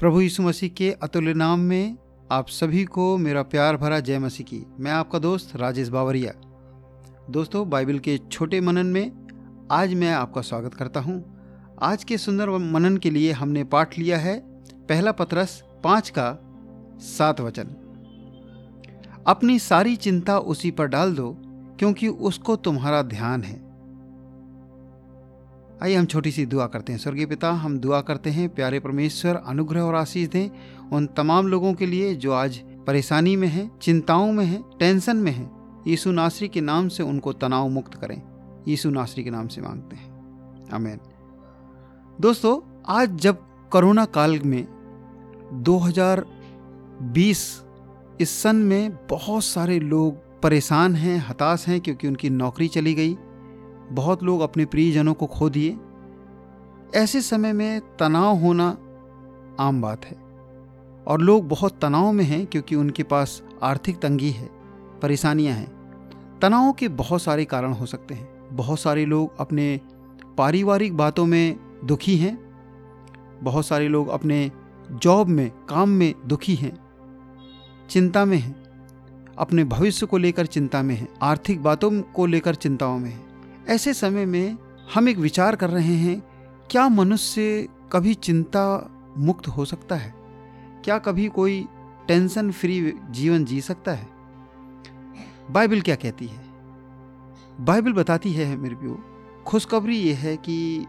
प्रभु यीशु मसीह के अतुल्य नाम में आप सभी को मेरा प्यार भरा जय मसीह की। मैं आपका दोस्त राजेश बावरिया। दोस्तों, बाइबल के छोटे मनन में आज मैं आपका स्वागत करता हूँ। आज के सुंदर मनन के लिए हमने पाठ लिया है पहला पत्रस पाँच का सात वचन। अपनी सारी चिंता उसी पर डाल दो, क्योंकि उसको तुम्हारा ध्यान है। आइए हम छोटी सी दुआ करते हैं। स्वर्गीय पिता, हम दुआ करते हैं, प्यारे परमेश्वर, अनुग्रह और आशीष दें उन तमाम लोगों के लिए जो आज परेशानी में हैं, चिंताओं में हैं, टेंशन में हैं। यीशु नासरी के नाम से उनको तनाव मुक्त करें। यीशु नासरी के नाम से मांगते हैं। अमेन दोस्तों, आज जब कोरोना काल में 2020 इस सन में बहुत सारे लोग परेशान हैं, हताश हैं क्योंकि उनकी नौकरी चली गई। बहुत लोग अपने प्रियजनों को खो दिए। ऐसे समय में तनाव होना आम बात है। और लोग बहुत तनाव में हैं क्योंकि उनके पास आर्थिक तंगी है, परेशानियाँ हैं। तनाव के बहुत सारे कारण हो सकते हैं। बहुत सारे लोग अपने पारिवारिक बातों में दुखी हैं। बहुत सारे लोग अपने जॉब में, काम में दुखी हैं। चिंता में हैं। अपने भविष्य को लेकर चिंता में हैं। आर्थिक बातों को लेकर चिंताओं में हैं। ऐसे समय में हम एक विचार कर रहे हैं, क्या मनुष्य कभी चिंता मुक्त हो सकता है? क्या कभी कोई टेंशन फ्री जीवन जी सकता है? बाइबल क्या कहती है? बाइबल बताती है मेरे प्यो, खुशखबरी ये है कि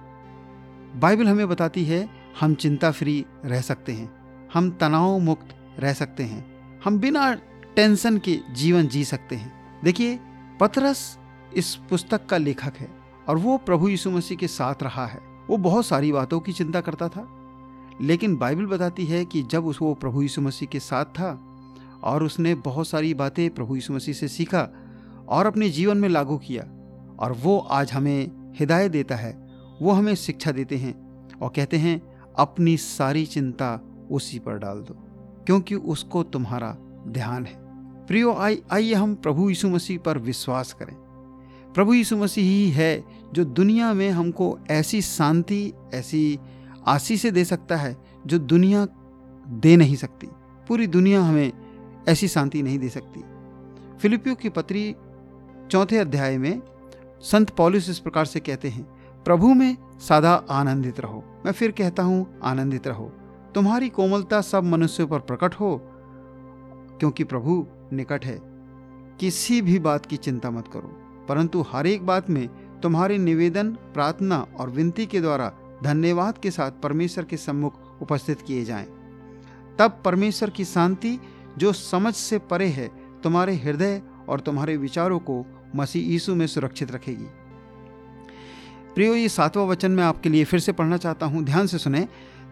बाइबल हमें बताती है, हम चिंता फ्री रह सकते हैं, हम तनाव मुक्त रह सकते हैं, हम बिना टेंशन के जीवन जी सकते हैं। देखिए, पतरस इस पुस्तक का लेखक है और वो प्रभु यीशु मसीह के साथ रहा है। वो बहुत सारी बातों की चिंता करता था, लेकिन बाइबल बताती है कि जब उस वो प्रभु यीशु मसीह के साथ था और उसने बहुत सारी बातें प्रभु यीशु मसीह से सीखा और अपने जीवन में लागू किया और वो आज हमें हिदायत देता है, वो हमें शिक्षा देते हैं और कहते हैं, अपनी सारी चिंता उसी पर डाल दो, क्योंकि उसको तुम्हारा ध्यान है। प्रियो, आइए हम प्रभु यीशु मसीह पर विश्वास करें। प्रभु यीशु मसीह ही है जो दुनिया में हमको ऐसी शांति, ऐसी आशीष दे सकता है जो दुनिया दे नहीं सकती। पूरी दुनिया हमें ऐसी शांति नहीं दे सकती। फिलिपियो की पत्री चौथे अध्याय में संत पॉलिस इस प्रकार से कहते हैं, प्रभु में सदा आनंदित रहो। मैं फिर कहता हूँ, आनंदित रहो। तुम्हारी कोमलता सब मनुष्यों पर प्रकट हो, क्योंकि प्रभु निकट है। किसी भी बात की चिंता मत करो। परंतु हर एक बात में तुम्हारे निवेदन, प्रार्थना और विनती के द्वारा धन्यवाद के साथ परमेश्वर के सम्मुख उपस्थित किए जाएँ। तब परमेश्वर की शांति, जो समझ से परे है, तुम्हारे हृदय और तुम्हारे विचारों को मसीह यीशु में सुरक्षित रखेगी। प्रियो, ये सातवां वचन मैं आपके लिए फिर से पढ़ना चाहता हूँ। ध्यान से सुने,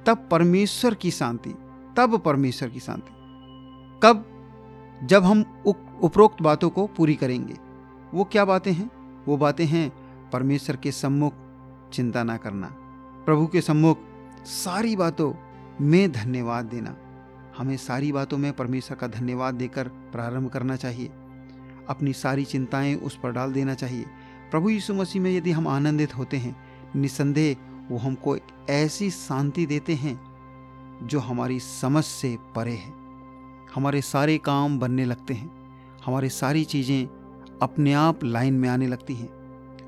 तब परमेश्वर की शांति, तब परमेश्वर की शांति। कब? जब हम उपरोक्त बातों को पूरी करेंगे। वो क्या बातें हैं? वो बातें हैं, परमेश्वर के सम्मुख चिंता ना करना। प्रभु के सम्मुख सारी बातों में धन्यवाद देना। हमें सारी बातों में परमेश्वर का धन्यवाद देकर प्रारंभ करना चाहिए। अपनी सारी चिंताएँ उस पर डाल देना चाहिए। प्रभु यीशु मसीह में यदि हम आनंदित होते हैं, निसंदेह वो हमको एक ऐसी शांति देते हैं जो हमारी समझ से परे है। हमारे सारे काम बनने लगते हैं। हमारे सारी चीज़ें अपने आप लाइन में आने लगती हैं।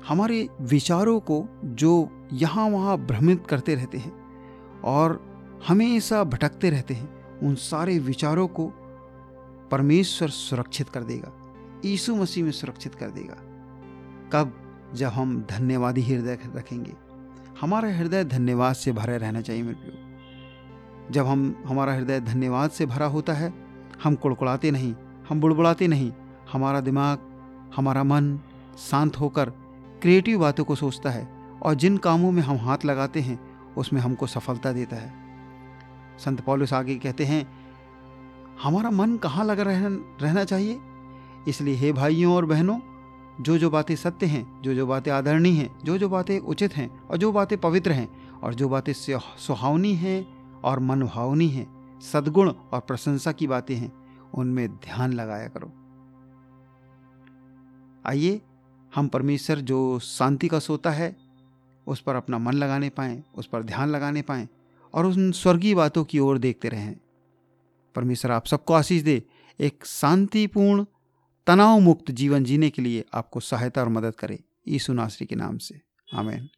हमारे विचारों को जो यहाँ वहाँ भ्रमित करते रहते हैं और हमेशा भटकते रहते हैं, उन सारे विचारों को परमेश्वर सुरक्षित कर देगा, यीशु मसीह में सुरक्षित कर देगा। कब? जब हम धन्यवादी हृदय रखेंगे। हमारा हृदय धन्यवाद से भरा रहना चाहिए, मेरे प्रियो। जब हम, हमारा हृदय धन्यवाद से भरा होता है, हम कुड़कुड़ाते नहीं, हम बुड़बुड़ाते नहीं, हमारा दिमाग हमारा मन शांत होकर क्रिएटिव बातों को सोचता है और जिन कामों में हम हाथ लगाते हैं, उसमें हमको सफलता देता है। संत पौलुस आगे कहते हैं, हमारा मन कहाँ लगा रहना चाहिए? इसलिए हे भाइयों और बहनों जो जो बातें सत्य हैं जो जो बातें आदरणीय हैं जो जो बातें उचित हैं और जो बातें पवित्र हैं और जो बातें सुहावनी हैं और मनभावनी हैं, सद्गुण और प्रशंसा की बातें हैं, उनमें ध्यान लगाया करो। आइए, हम परमेश्वर जो शांति का सोता है, उस पर अपना मन लगाने पाएँ, उस पर ध्यान लगाने पाएँ, और उन स्वर्गीय बातों की ओर देखते रहें। परमेश्वर आप सबको आशीष दे, एक शांतिपूर्ण तनाव मुक्त जीवन जीने के लिए आपको सहायता और मदद करे ईसु नासरी के नाम से। आमेन।